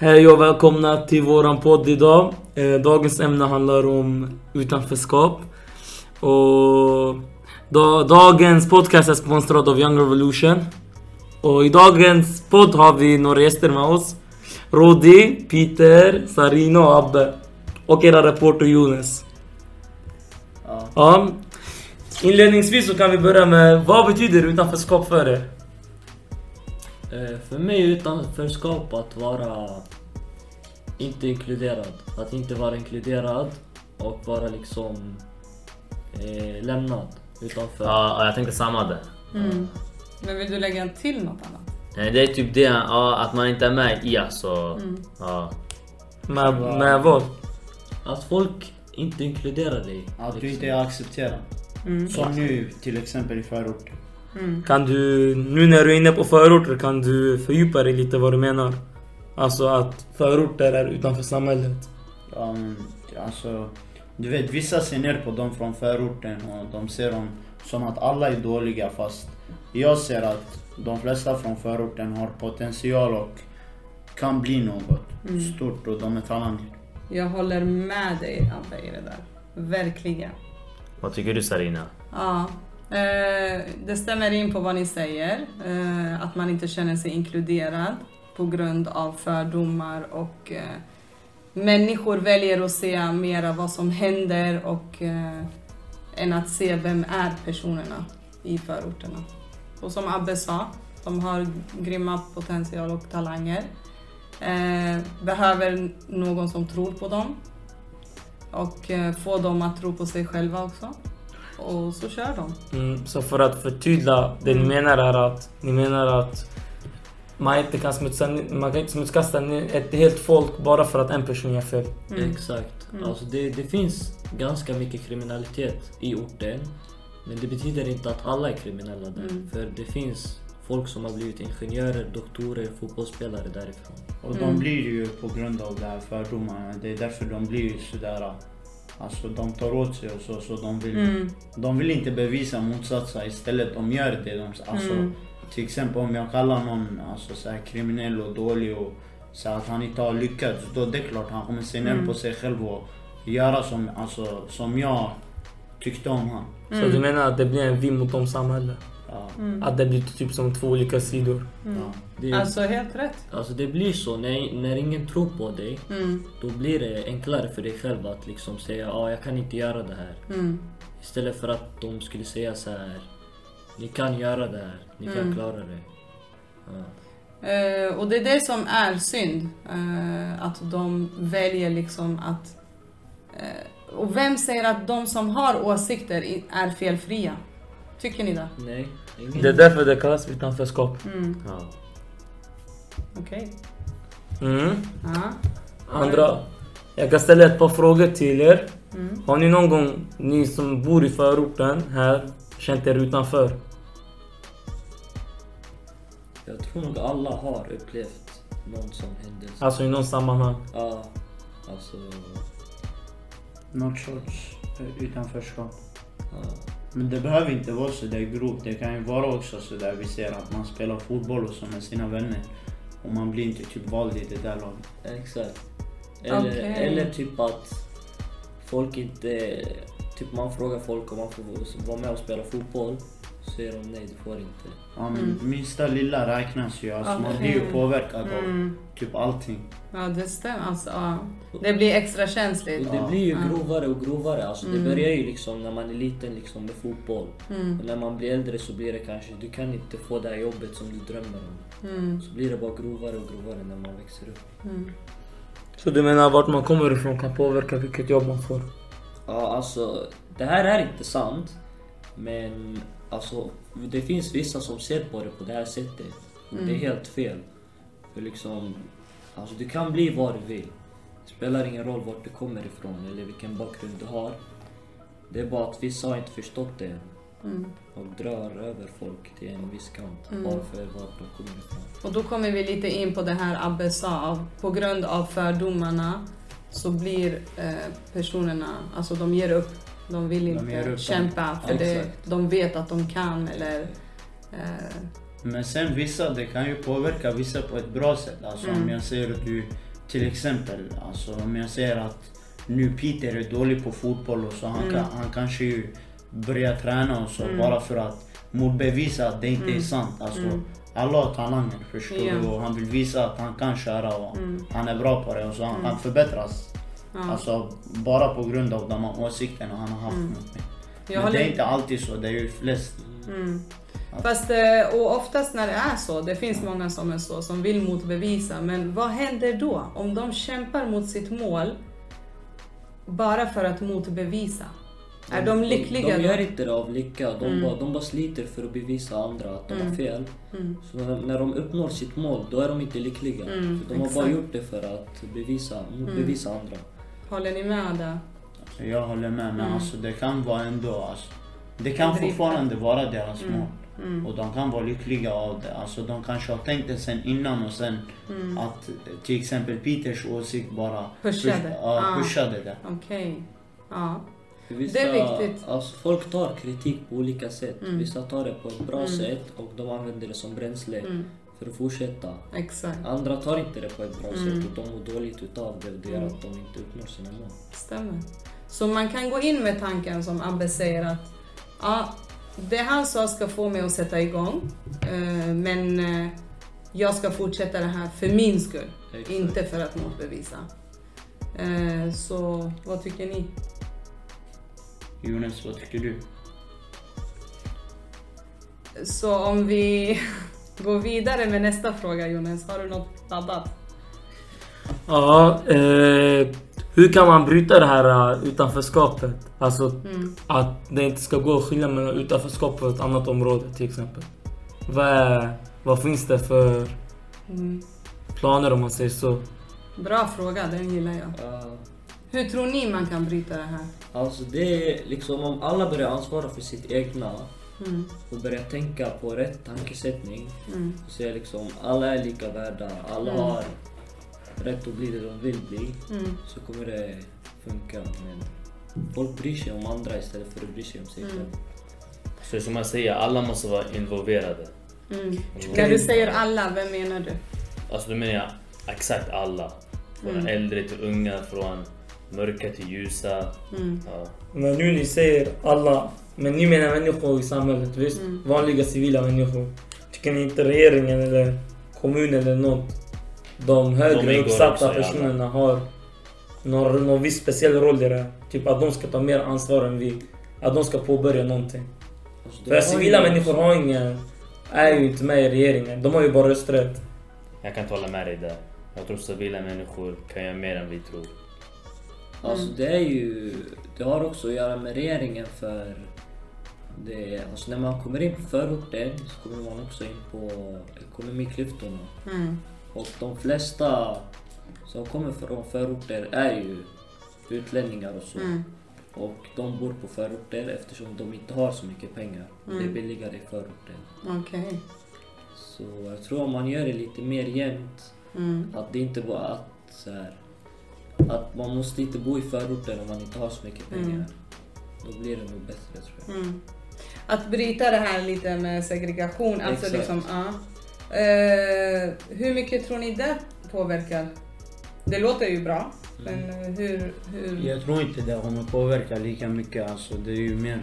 Hej och välkomna till våran podd idag. Eh, dagens ämne handlar om utanförskap. Och da, dagens podcast är sponsrad av Young Revolution. Och i dagens podd har vi några gäster med oss. Rodi, Peter, Sarino och Abbe. Och era reporter Jonas. Ja. Ja. Inledningsvis så kan vi börja med, vad betyder utanförskap för er? Eh, För mig är utanförskap att vara inte inkluderad. Att inte vara inkluderad och vara liksom eh, lämnad utanför. Ja, ja, jag tänkte samma där. Mm. Men vill du lägga till något annat? Nej, Det är typ det, ja, att man inte är med i alltså. Mm. Ja. Med, med vad? Att folk inte inkluderar dig. Att du liksom. inte är accepterad. Mm. Som nu till exempel i förorten. Mm. Kan du, nu när du är inne på förorter, kan du fördjupa dig lite vad du menar? Alltså att förorter är utanför samhället. Men, alltså, du vet vissa ser ner på dem från förorten och de ser dem som att alla är dåliga fast jag ser att de flesta från förorten har potential och kan bli något Mm. stort och de är talanger. Jag håller med dig Abbe i det där. Verkligen. Vad tycker du Sarina? Ja. Eh, det stämmer in på vad ni säger. Eh, att man inte känner sig inkluderad på grund av fördomar och eh, människor väljer att se mera vad som händer och än att se vem är personerna i förorterna. Och som Abbe sa, de har grymma potential och talanger. Behöver någon som tror på dem och få dem att tro på sig själva också. Och så kör de. Mm, så för att förtydliga, det ni menar är att ni menar att man inte kan smutsa, man kan inte smutskasta ett helt folk bara för att en person gör fel. Mm. Exakt. Mm. Alltså det, det finns ganska mycket kriminalitet i orten. Men det betyder inte att alla är kriminella där. Mm. För det finns folk som har blivit ingenjörer, doktorer, fotbollsspelare därifrån. Och Mm. de blir ju på grund av det här fördomarna. Det är därför de blir ju sådär. Alltså de tar åt sig och så, så de vill Mm. De vill inte bevisa motsatsen istället. De gör det. De, alltså, Mm. Till exempel om jag kallar någon alltså, så här, kriminell och dålig och så att han inte har lyckats. Då det är klart han kommer se ner Mm. på sig själv och göra som, alltså, som jag tyckte om han. Så du menar att det blir en vi mot dem samhälle? Ja, Mm. Att det blir typ som två olika sidor? Mm. ja. Det, Alltså helt rätt. alltså det blir så, när, när ingen tror på dig, Mm. då blir det enklare för dig själv att liksom säga ja, ah, jag kan inte göra det här. Mm. Istället för att de skulle säga så här. Ni kan göra det här, ni kan Mm. klara det. Ja. Eh, och det är det som är synd. Eh, att de väljer liksom att... Eh, och vem säger att de som har åsikter är felfria? Tycker ni det? Nej, ingen. Det är därför det kallas utanförskap. Mm. Ja. Okej. Mm. Ja. Andra, jag kan ställa ett par frågor till er. Mm. Har ni någon gång, ni som bor i förorten här, känt er utanför? Jag tror nog alla har upplevt någon sån händelse. Alltså i någon sammanhang? Ja, alltså... Något sorts eh, utanförskap. Ja. Men det behöver inte vara så där grovt. Det kan ju vara också så där vi ser att man spelar fotboll och så med sina vänner. Och man blir inte typ vald i det där laget. Exakt. Eller, Okej. eller typ att folk inte... Typ man frågar folk om man får vara med och spela fotboll. Säger de nej, du får inte. Ja men Mm. minsta lilla räknas ju. Alltså man blir ju påverkad av Mm. typ allting. Ja, det stämmer. Alltså, ja. Det blir extra känsligt. Och det blir ju Ja. grovare och grovare. Alltså Mm. Det börjar ju liksom när man är liten liksom med fotboll. Mm. Och när man blir äldre så blir det kanske, du kan inte få det här jobbet som du drömmer om. Mm. Så blir det bara grovare och grovare när man växer upp. Mm. Så du menar vart man kommer ifrån kan påverka vilket jobb man får? Ja, alltså det här är inte sant. Men alltså, det finns vissa som ser på det på det här sättet. Och det är Mm. helt fel. För liksom, alltså du kan bli vad du vill. Det spelar ingen roll vart du kommer ifrån eller vilken bakgrund du har. Det är bara att vissa har inte förstått det än. Mm. och drar över folk till en viss kant Mm. bara för vart de kommer ifrån. Och då kommer vi lite in på det här Abbe sa. På grund av fördomarna så blir eh, personerna, alltså de ger upp. De vill inte kämpa för Ja, det, de vet att de kan eller... Eh, Men sen vissa, det kan ju påverka vissa på ett bra sätt. Alltså om Mm. jag säger att du till exempel, alltså om jag säger att nu Peter är dålig på fotboll och så han, Mm. kan, han kanske ju börjar träna och så Mm. bara för att motbevisa att det inte är Mm. sant. Alltså, Mm. alla har talanger förstår Ja. du och han vill visa att han kan köra och Mm. han är bra på det och så han, han förbättras. Ja. Alltså bara på grund av de åsikterna han har haft Mm. mot mig. Men håller det är inte alltid så, det är ju flest. Mm. Fast, eh, och oftast när det är så, det finns många som är så, som vill motbevisa. Men vad händer då? Om de kämpar mot sitt mål bara för att motbevisa? Är de lyckliga De då? gör inte det av lycka. De, Mm. bara, de bara sliter för att bevisa andra att de Mm. har fel. Mm. Så när, de uppnår sitt mål, då är de inte lyckliga. Mm, de har exakt. bara gjort det för att bevisa, motbevisa andra. Håller ni med där? Alltså, jag håller med men Mm. alltså, det kan vara ändå, alltså, det kan Drivkraft. fortfarande vara deras Mm. mål. Mm. Och de kan vara lyckliga av det. Alltså de kanske har tänkt det sen innan och sen Mm. att till exempel Peters åsikt bara Pushade. push- ja, Ah. pushade det. Okej. Ja. För Vissa, Det är viktigt. Alltså, folk tar kritik på olika sätt. Mm. Vissa tar det på ett bra Mm. sätt och de använder det som bränsle Mm. För att fortsätta. Exakt. Andra tar inte det på ett bra Mm. sätt och de mår dåligt utav det och det gör Mm. att de inte uppnår sina mål. Stämmer. Så man kan gå in med tanken som Abbe säger att ja, det han sa ska få mig att sätta igång. Eh, men eh, jag ska fortsätta det här för min skull. Exakt. Inte för att motbevisa. Eh, så vad tycker ni? Jonas, vad tycker du? Så om vi går vidare med nästa fråga Jonas. Har du något laddat? Ja, eh, hur kan man bryta det här uh, utanförskapet? Alltså Mm. att det inte ska gå att skilja mellan utanförskap och ett annat område till exempel. Vad, är, vad finns det för Mm. planer om man säger så? Bra fråga, den gillar jag. Ja, Hur tror ni man kan bryta det här? alltså det är liksom om alla börjar ansvara för sitt egna Mm. och börjar tänka på rätt tankesättning. Mm. Så är liksom alla är lika värda, alla Mm. har rätt att bli det de vill bli. Mm. Så kommer det funka. Men folk bryr sig om andra istället för att bry sig om sig Mm. själv. Så som man säger, alla måste vara involverade. Mm. När du säger alla, vem menar du? Alltså då menar jag exakt alla. Från Mm. äldre till unga, från mörka till ljusa. Mm. Ja. Men nu ni säger alla, men ni menar människor i samhället, visst? Mm. Vanliga civila människor. Tycker ni inte regeringen eller kommunen eller något, de högre ingår uppsatta också personerna har någon, någon viss speciell roll i det här? Typ att de ska ta mer ansvar än vi. Att de ska påbörja någonting. Alltså, det För civila människor har ingen, är ju inte med i regeringen. De har ju bara rösträtt. Jag kan inte hålla med dig där. Jag tror civila människor kan göra mer än vi tror. Alltså Mm. det är ju, det har också att göra med regeringen för det, alltså när man kommer in på förorten så kommer man också in på ekonomiklyftorna. Mm. Och de flesta som kommer från förorter är ju utlänningar och så. Mm. Och de bor på förorter eftersom de inte har så mycket pengar. Det är Mm. billigare i förorten. Okej. Så jag tror om man gör det lite mer jämnt, Mm. att det inte bara att så här, att man måste inte bo i förorten om man inte har så mycket pengar. Mm. Då blir det nog bättre tror jag. Mm. Att bryta det här lite med segregation, alltså Exakt. liksom, ja. Eh, hur mycket tror ni det påverkar? Det låter ju bra, men Mm. eh, hur... hur... Jag tror inte det kommer påverka lika mycket. Alltså, det är ju mer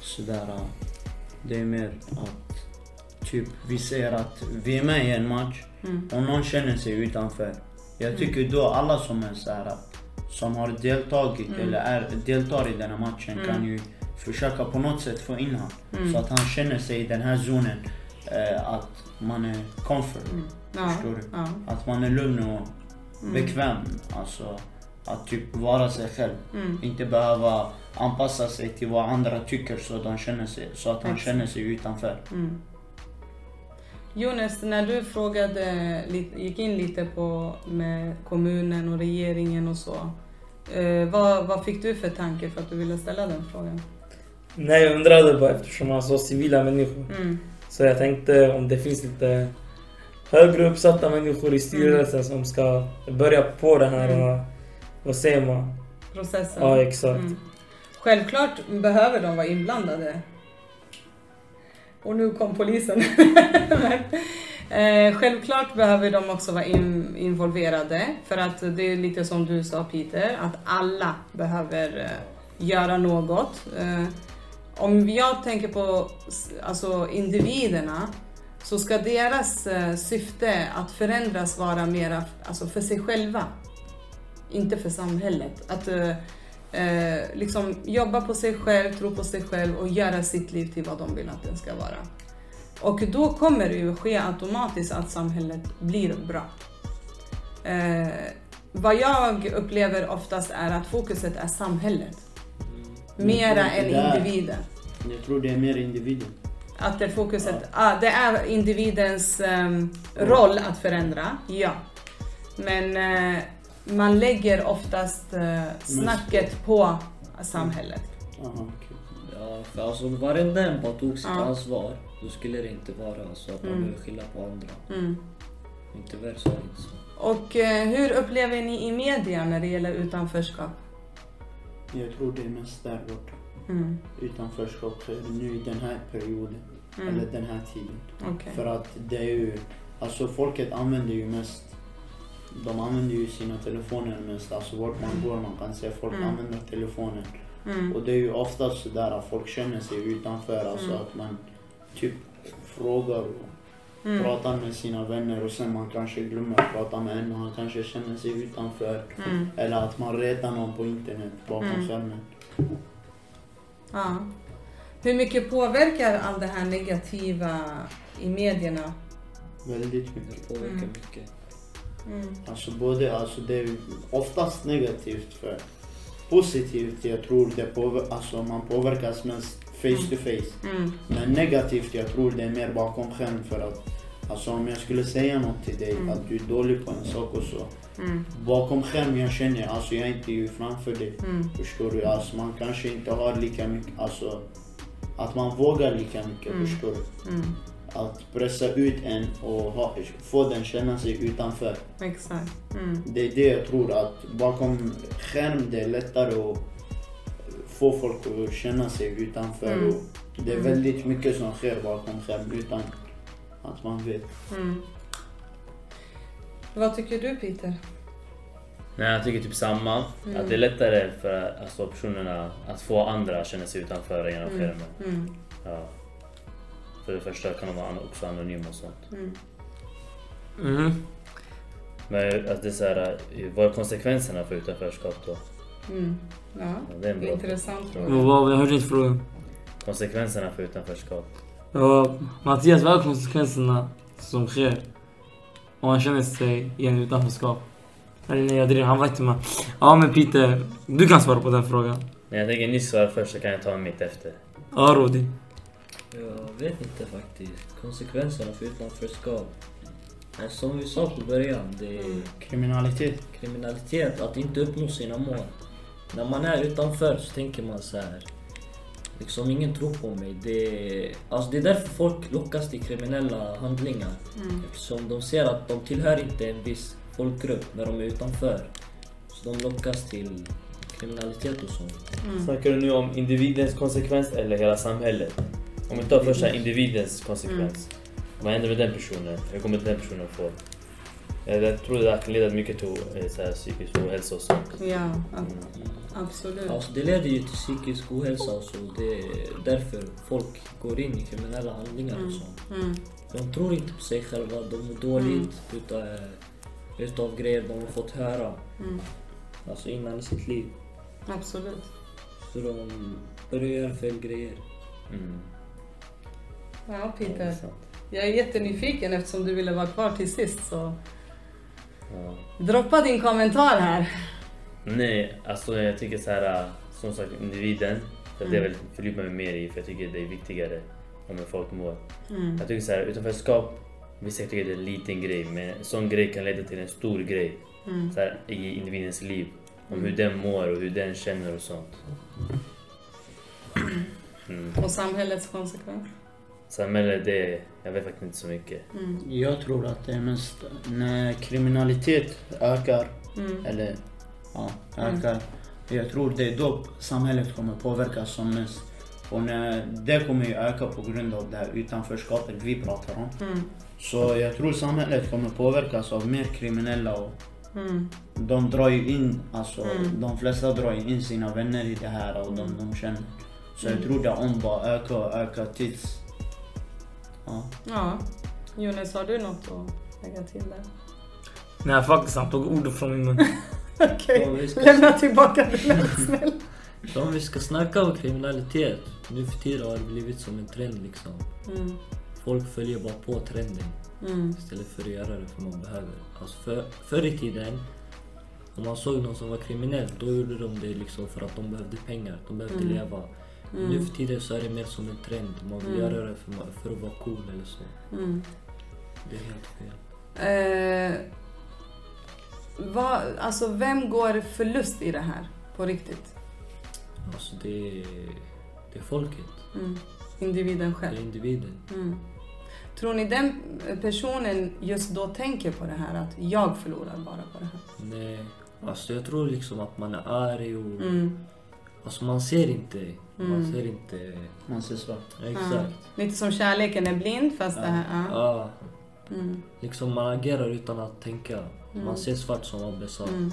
sådär... Det är mer att typ vi ser att vi är med i en match Mm. och någon känner sig utanför. Jag tycker då alla som är såhär, som har deltagit Mm. eller är, deltar i den här matchen Mm. kan ju försöka på något sätt få in honom. Mm. Så att han känner sig i den här zonen eh, att man är comfort. Mm. Ja. Förstår du? Ja. Att man är lugn och Mm. bekväm. Alltså att typ vara sig själv. Mm. Inte behöva anpassa sig till vad andra tycker så, de känner sig, så att han känner sig utanför. Mm. Jonas, när du frågade, gick in lite på med kommunen och regeringen och så. Eh, vad, vad fick du för tanke för att du ville ställa den frågan? Nej, jag undrade bara eftersom han sa civila människor. Mm. Så jag tänkte om det finns lite högre uppsatta människor i styrelsen som ska börja på den här, Mm. vad säger man? Processen? Ja, exakt. Mm. Självklart behöver de vara inblandade. Och nu kom polisen. Eh, självklart behöver de också vara in, involverade för att det är lite som du sa Peter, att alla behöver eh, göra något. Eh, om jag tänker på alltså, individerna så ska deras eh, syfte att förändras vara mera alltså, för sig själva. Inte för samhället. Att eh, eh, liksom jobba på sig själv, tro på sig själv och göra sitt liv till vad de vill att det ska vara. Och då kommer det ju ske automatiskt att samhället blir bra. Eh, vad jag upplever oftast är att fokuset är samhället. Mera Mm, än individen. Jag tror det är mer individen. Att det, fokuset, ah, det är individens ehm, roll att förändra, ja. Men eh, man lägger oftast uh, snacket på samhället. Aha, okej. Ja, för alltså varenda en bara tog sitt Ja. ansvar, då skulle det inte vara så att man Mm. behöver skylla på andra. Mm. Inte versa liksom. Och eh, hur upplever ni i media när det gäller utanförskap? Jag tror det är mest där borta. Mm. Utanförskap nu i den här perioden. Mm. Eller den här tiden. Okej. För att det är ju, alltså folket använder ju mest, de använder ju sina telefoner mest. Alltså vart man går man kan se folk Mm. använder telefonen. Mm. Och det är ju oftast sådär att folk känner sig utanför. Alltså Mm. att man typ frågar Mm. pratar med sina vänner och sen man kanske glömmer att prata med en och han kanske känner sig utanför. Mm. Eller att man retar någon på internet bakom Mm. skärmen. Ja. Hur mycket påverkar all det här negativa i medierna? Väldigt mycket. Det påverkar Mm. mycket. Mm. Alltså både, alltså det är oftast negativt för positivt jag tror det påver- alltså man påverkas mest face to face. Mm. Men negativt jag tror det är mer bakom skärm för att alltså om jag skulle säga något till dig Mm. att du är dålig på en sak och så. Mm. Bakom skärm jag känner, alltså jag är inte ju framför dig. Mm. Förstår du? Alltså man kanske inte har lika mycket, alltså att man vågar lika mycket, Mm. förstår du? Mm. Att pressa ut en och ha, få den känna sig utanför. Exakt. Mm. Det är det jag tror att bakom skärm det är lättare att få folk att känna sig utanför. Mm. Och det är väldigt mycket som sker bakom skärm utan att man vet. Mm. Vad tycker du Peter? Nej, jag tycker typ samma. Mm. Att det är lättare för alltså, personerna att få andra att känna sig utanför genom Mm. skärmen. Mm. Ja. För det första kan de vara också anonyma och sånt. Mm. Mm. Men att det är så här, eh, vad är konsekvenserna för utanförskap då? Mm. Ja, Ja, det är en bra intressant Vad fråga. var Jag hörde inte frågan. Konsekvenserna för utanförskap. Ja, Mattias, vad är konsekvenserna som sker om man känner sig i en utanförskap? Eller nej, jag driver, han var inte med. Ja, men Peter, du kan svara på den frågan. Men jag tänker ni svarar först så kan jag ta mitt efter. Ja, Rodi. Jag vet inte faktiskt. Konsekvenserna för utanförskap. Men som vi sa på början, det är Kriminalitet. kriminalitet, att inte uppnå sina mål. När man är utanför så tänker man så här. Liksom ingen tror på mig. Det, alltså det är därför folk lockas till kriminella handlingar. Mm. Eftersom de ser att de tillhör inte en viss folkgrupp när de är utanför. Så de lockas till kriminalitet och sånt. Mm. Snackar du nu om individens konsekvens eller hela samhället? Om vi tar första individens konsekvens. Vad händer med den personen? Hur kommer den personen få? Jag jag tror det kan leda mycket till eh, så här, psykisk ohälsa och sånt. Ja, Mm. absolut. Alltså det leder ju till psykisk ohälsa och så. Det är därför folk går in i kriminella handlingar Mm. och sånt. Mm. De tror inte på sig själva, de mår dåligt utav, utav grejer de har fått höra. Mm. Alltså innan i sitt liv. Absolut. Så de börjar göra fel grejer. Mm. Ja, är Peter. Jag är jättenyfiken eftersom du ville vara kvar till sist så Ja. droppa din kommentar här. Nej, alltså jag tycker så här, som sagt individen. För det Mm. är väl fördjupa mig mer i för jag tycker det är viktigare om hur folk mår. Mm. Jag tycker så här, utanförskap, vissa tycker det är en liten grej men en sån grej kan leda till en stor grej Mm. så här, i individens liv. Om Mm. hur den mår och hur den känner och sånt. Mm. Och samhällets konsekvens. Samhället, det, jag vet faktiskt inte så mycket. Mm. Jag tror att det är mest när kriminalitet ökar, Mm. eller ja, Mm. ökar. Jag tror det är då samhället kommer påverkas som mest. Och när det kommer ju öka på grund av det här utanförskapet vi pratar om. Mm. Så jag tror samhället kommer påverkas av mer kriminella och Mm. de drar ju in, alltså Mm. de flesta drar ju in sina vänner i det här och de, de känner. Så jag Mm. tror det om bara ökar och ökar tills... Ja. Ja. Jonas, har du något att lägga till där? Nej faktiskt, han tog ordet från min mun. Okej, Om vi ska- lämna tillbaka den är snäll. Så om vi ska snacka om kriminalitet, nu för tiden har det blivit som en trend liksom. Mm. Folk följer bara på trenden Mm. istället för att göra det för man behöver. Alltså för, förr i tiden, om man såg någon som var kriminell, då gjorde de det liksom för att de behövde pengar, de behövde Mm. leva. Mm. Nu för tiden så är det mer som en trend, man vill Mm. göra det för, för att vara cool eller så. Mm. Det är helt fel. Eh, vad, alltså vem går förlust i det här på riktigt? Alltså det är, det är folket, Mm. Individen det själv. är individen. Mm. Tror ni den personen just då tänker på det här att jag förlorar bara på det här? Nej, alltså jag tror liksom att man är arg och... Mm. Alltså man ser inte, man Mm. ser inte... Man ser svart. Ja, exakt. Lite som kärleken är blind fast det här... Ja. Ja, Mm. liksom man agerar utan att tänka. Mm. Man ser svart som Abbe sa. Mm.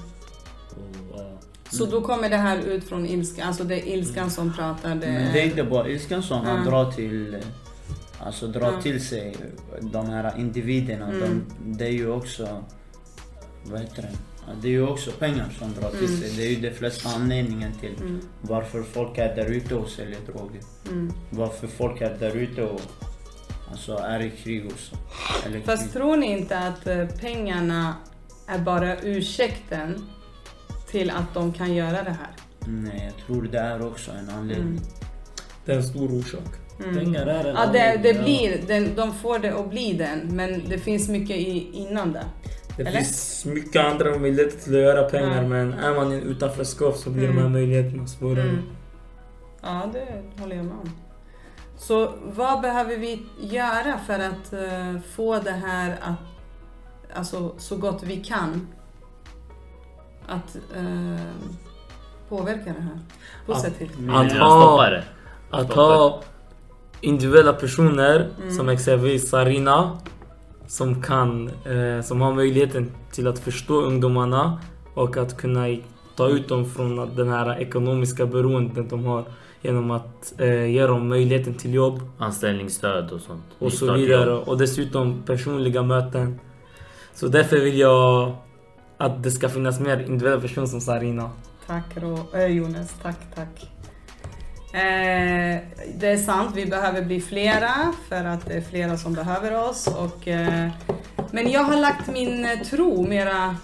Och, ja. Så då kommer det här ut från ilska, alltså det är ilskan som pratar. Det Men det är inte bara ilskan som han Ja. drar till... Alltså drar Ja. till sig de här individerna. Mm. De, det är ju också... Vad heter det? Det är ju också pengar som drar till Mm. sig. Det är ju det flesta anledningen till Mm. varför folk är där ute och säljer droger. Mm. Varför folk är där ute och alltså, är i krig och så. Eller Fast krig. tror ni inte att eh, pengarna är bara ursäkten till att de kan göra det här? Nej, jag tror det är också en anledning. Mm. Det är en stor orsak. Mm. Pengar är en Ja, det, det blir, den, de får det att bli den, men det finns mycket i, innan det. Det Eller? finns mycket andra möjligheter till att göra pengar Ja. men är man i en utanförskap så blir Mm. de här möjligheterna svårare. Mm. Ja, det håller jag med om. Så vad behöver vi göra för att eh, få det här att, alltså så gott vi kan, att eh, påverka det här positivt? Att Jag ha- stoppar det. Att ha individuella personer Mm. som exempelvis Sarina som kan, eh, som har möjligheten till att förstå ungdomarna och att kunna ta ut dem från den här ekonomiska beroendet de har genom att eh, ge dem möjligheten till jobb Anställningsstöd och sånt. och så vidare. Och dessutom personliga möten. Så därför vill jag att det ska finnas mer individuella personer som Sarina. Tack Ro- äh, Jonas, tack tack. Eh, det är sant, vi behöver bli flera för att det är flera som behöver oss. Och, eh, men jag har lagt min tro mera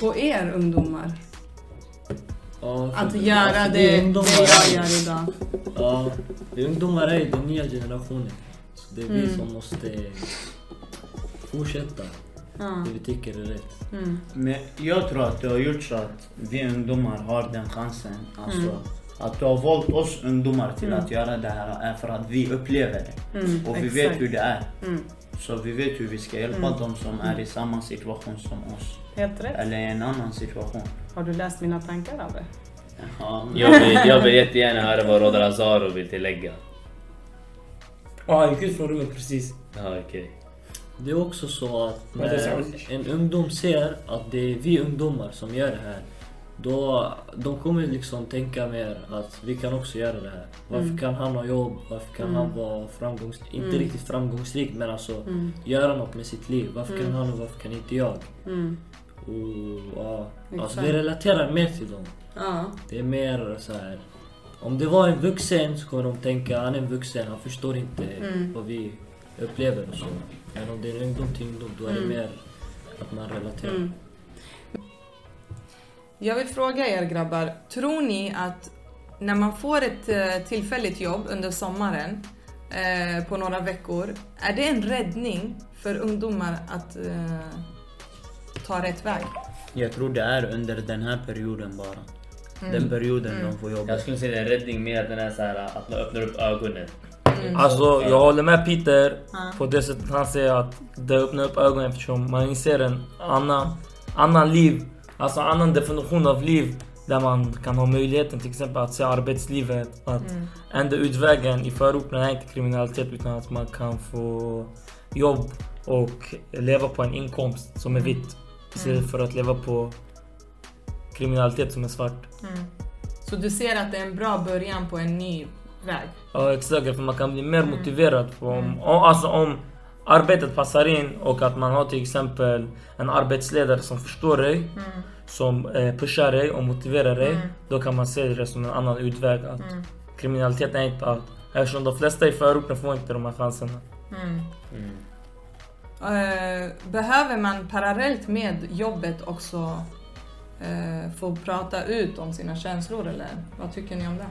på er ungdomar. Ja, Att göra alltså, det, det ungdomar jag gör idag. Ja, det är ungdomar är den nya generationen. Så det är vi Mm. som måste fortsätta Ja. det vi tycker är rätt. Mm. Men jag tror att det har gjort så att vi ungdomar har den chansen. Alltså, Mm. Att du har valt oss ungdomar till Mm. att göra det här är för att vi upplever det. Mm, Och vi exakt. vet hur det är. Mm. Så vi vet hur vi ska hjälpa Mm. dem som är i samma situation som oss. Helt rätt. Eller i en annan situation. Har du läst mina tankar Abbe? Ja, men- Jag vill, jag vill jättegärna höra vad Rodar Azaro vill tillägga. Ja, han gick ut från rummet precis. Ja, okej. Det är också så att när en ungdom ser att det är vi ungdomar som gör det här. Då de kommer liksom tänka mer att vi kan också göra det här. Varför Mm. kan han ha jobb? Varför kan Mm. han vara framgångsrik? Inte Mm. riktigt framgångsrik men alltså Mm. göra något med sitt liv. Varför Mm. kan han och varför kan inte jag? Mm. Och, ja, alltså vi relaterar mer till dem. Ja. Det är mer så här. Om det var en vuxen så kommer de tänka han är en vuxen, han förstår inte Mm. vad vi upplever och så. Men om det är en ungdom till ungdom då är det Mm. mer att man relaterar. Jag vill fråga er grabbar, tror ni att när man får ett eh, tillfälligt jobb under sommaren eh, på några veckor, är det en räddning för ungdomar att eh, ta rätt väg? Jag tror det är under den här perioden bara. Mm. Den perioden Mm. de får jobba. Jag skulle säga en räddning mer att den är så här, att man öppnar upp ögonen. Mm. Alltså jag håller med Peter Ja. på det sättet han säger att det öppnar upp ögonen eftersom man inser en annan, annan liv, alltså annan definition av liv där man kan ha möjligheten till exempel att se arbetslivet, att Mm. enda utvägen i förorten är inte kriminalitet utan att man kan få jobb och leva på en inkomst som är vitt. Istället Mm. för att leva på kriminalitet som är svart. Mm. Så du ser att det är en bra början på en ny väg? Ja exakt, för man kan bli mer Mm. motiverad. Om, Mm. om, alltså om arbetet passar in och att man har till exempel en arbetsledare som förstår dig, Mm. som eh, pushar dig och motiverar dig. Mm. Då kan man se det som en annan utväg. Att Mm. kriminalitet är inte allt. Eftersom de flesta i förorten får inte de här chanserna. Mm. Mm. Eh, behöver man parallellt med jobbet också eh, få prata ut om sina känslor eller vad tycker ni om det?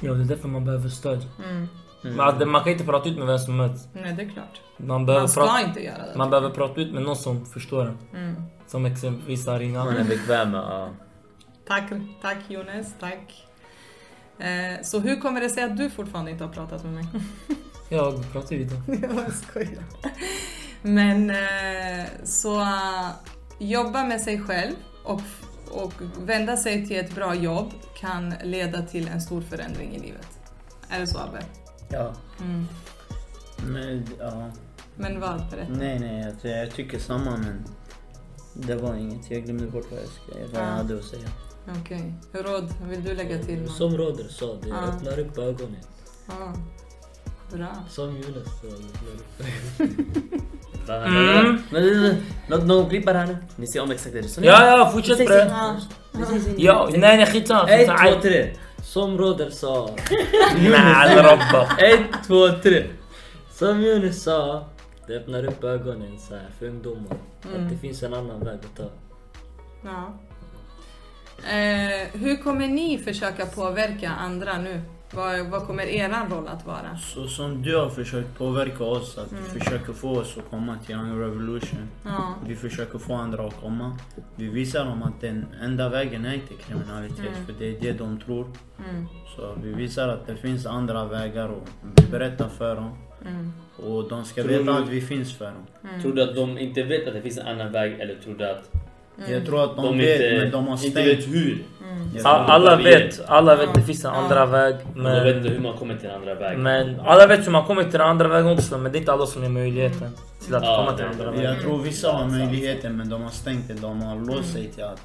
Ja, det är därför man behöver stöd. Mm. Man kan inte prata ut med vem som helst. Nej, det är klart. Man behöver, Man ska prata, inte göra det. man behöver prata ut med någon som förstår en. Mm. Som exempelvis Arina. Man är bekväm med, ja. Tack, tack Jonas, tack. Eh, så hur kommer det sig att du fortfarande inte har pratat med mig? Jag pratar ju idag. Jag skojar. Men eh, så eh, jobba med sig själv och, och vända sig till ett bra jobb kan leda till en stor förändring i livet. Är det så Abbe? Ja, Mm. men ja. Men vad? Berätta. Nej, nej, jag, jag tycker samma men det var inget. Jag glömde bort vad jag, ska, vad jag Ja. hade att säga. Okej. Råd, vill du lägga till något? Som Roder sa, det Ja. öppnar upp ögonen. Ja. Bra. Som Jonas sa, det öppnar upp ögonen. Mm. Låt någon klippa det här nu. Ni ser om exakt det du resonerar. Ja, ja, fortsätt bre. Ja. Nej nej skitsamma. Ett, två, tre. Som Roder sa. Nej, robba. Ett, två, tre. Som Jonas sa, det öppnar upp ögonen så här för ungdomar. Mm. Att det finns en annan väg att ta. Ja. Eh, hur kommer ni försöka påverka andra nu? Vad, vad kommer er roll att vara? Så som du har försökt påverka oss, att Mm. vi försöker få oss att komma till Young Revolution. Ja. Vi försöker få andra att komma. Vi visar dem att den enda vägen är inte kriminalitet, Mm. för det är det de tror. Mm, Så vi visar att det finns andra vägar och vi berättar för dem. mm, Och de ska Tror veta du- att vi finns för dem. mm. Tror du att de inte vet att det finns en annan väg eller tror du att Mm. Jag tror att de, de, vet, inte, men de har inte vet stängt. hur? Mm. Alla vet, alla vet det finns en andra väg. Men de vet inte hur man kommer till den andra vägen. men alla vet hur man kommer till den andra vägen också. Men det är inte alla som har möjligheten till att Ja, komma till andra vägen. Jag tror vissa har möjligheten men de har stängt det. De har låst Mm. sig till att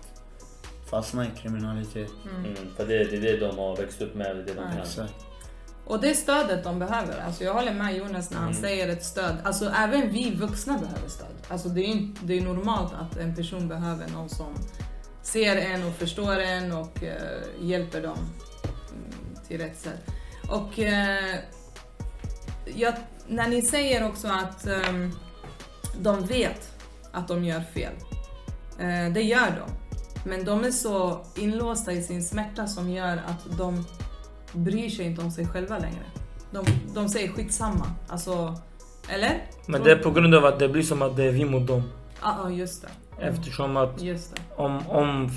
fastna i kriminalitet. Mm. Mm, för det, det är det de har växt upp med, det är det de Ja, kan. Och det stödet de behöver. Alltså jag håller med Jonas när han Mm. säger ett stöd. Alltså även vi vuxna behöver stöd. Alltså det är, inte, det är normalt att en person behöver någon som ser en och förstår en och eh, hjälper dem mm, till rätt sätt. Och eh, jag, när ni säger också att ehm, de vet att de gör fel. Eh, det gör de. Men de är så inlåsta i sin smärta som gör att de bryr sig inte om sig själva längre. De, de säger skitsamma. Alltså, eller? Men det är på grund av att det blir som att det är vi mot dem. Ja, ah, just det. Mm, Eftersom att Just det. om, om,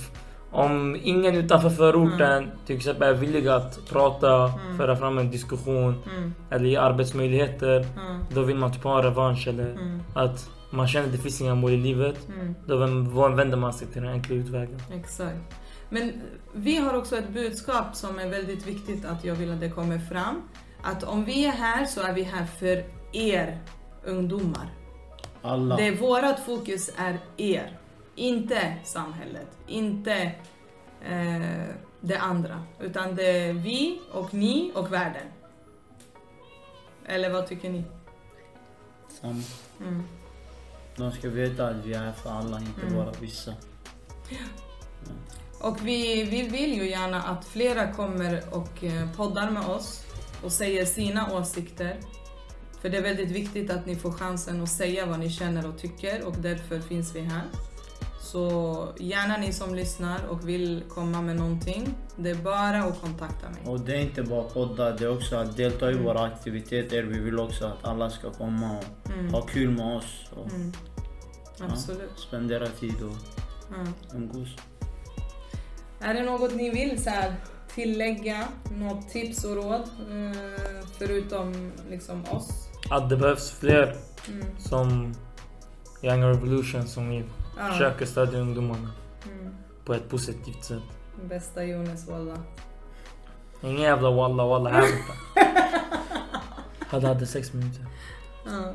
om ingen utanför förorten till exempel är villig att prata, Mm. föra fram en diskussion Mm, eller ge arbetsmöjligheter. mm, Då vill man typ ha revansch eller mm, att man känner att det finns inga mål i livet. mm. Då vänder man sig till den enkla utvägen. Exakt. Men vi har också ett budskap som är väldigt viktigt att jag vill att det kommer fram. Att om vi är här så är vi här för er ungdomar. Alla. Det vårat fokus är er. Inte samhället, inte eh, det andra. Utan det är vi och ni och världen. Eller vad tycker ni? Samma. Mm. De ska veta att vi är för alla, inte Mm. bara vissa. Och vi, vi vill ju gärna att flera kommer och eh, poddar med oss och säger sina åsikter. För det är väldigt viktigt att ni får chansen att säga vad ni känner och tycker och därför finns vi här. Så gärna ni som lyssnar och vill komma med någonting, det är bara att kontakta mig. Och det är inte bara poddar, det är också att delta i Mm. våra aktiviteter. Vi vill också att alla ska komma och Mm. ha kul med oss. Och Mm. Absolut. spendera tid och Ja. umgås. Är det något ni vill så här, tillägga? Något tips och råd? Eh, förutom liksom oss? Att det behövs fler Mm. som Young Revolution som vi Ja. försöker stödja ungdomarna Mm. på ett positivt sätt. Bästa Jonas walla. Ingen jävla walla walla här borta. Hade hade sex minuter. Ja.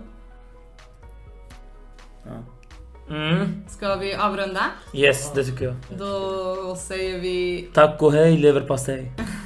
Ja. Mm. Ska vi avrunda? Yes, det tycker jag. Då säger vi Tack och hej leverpastej.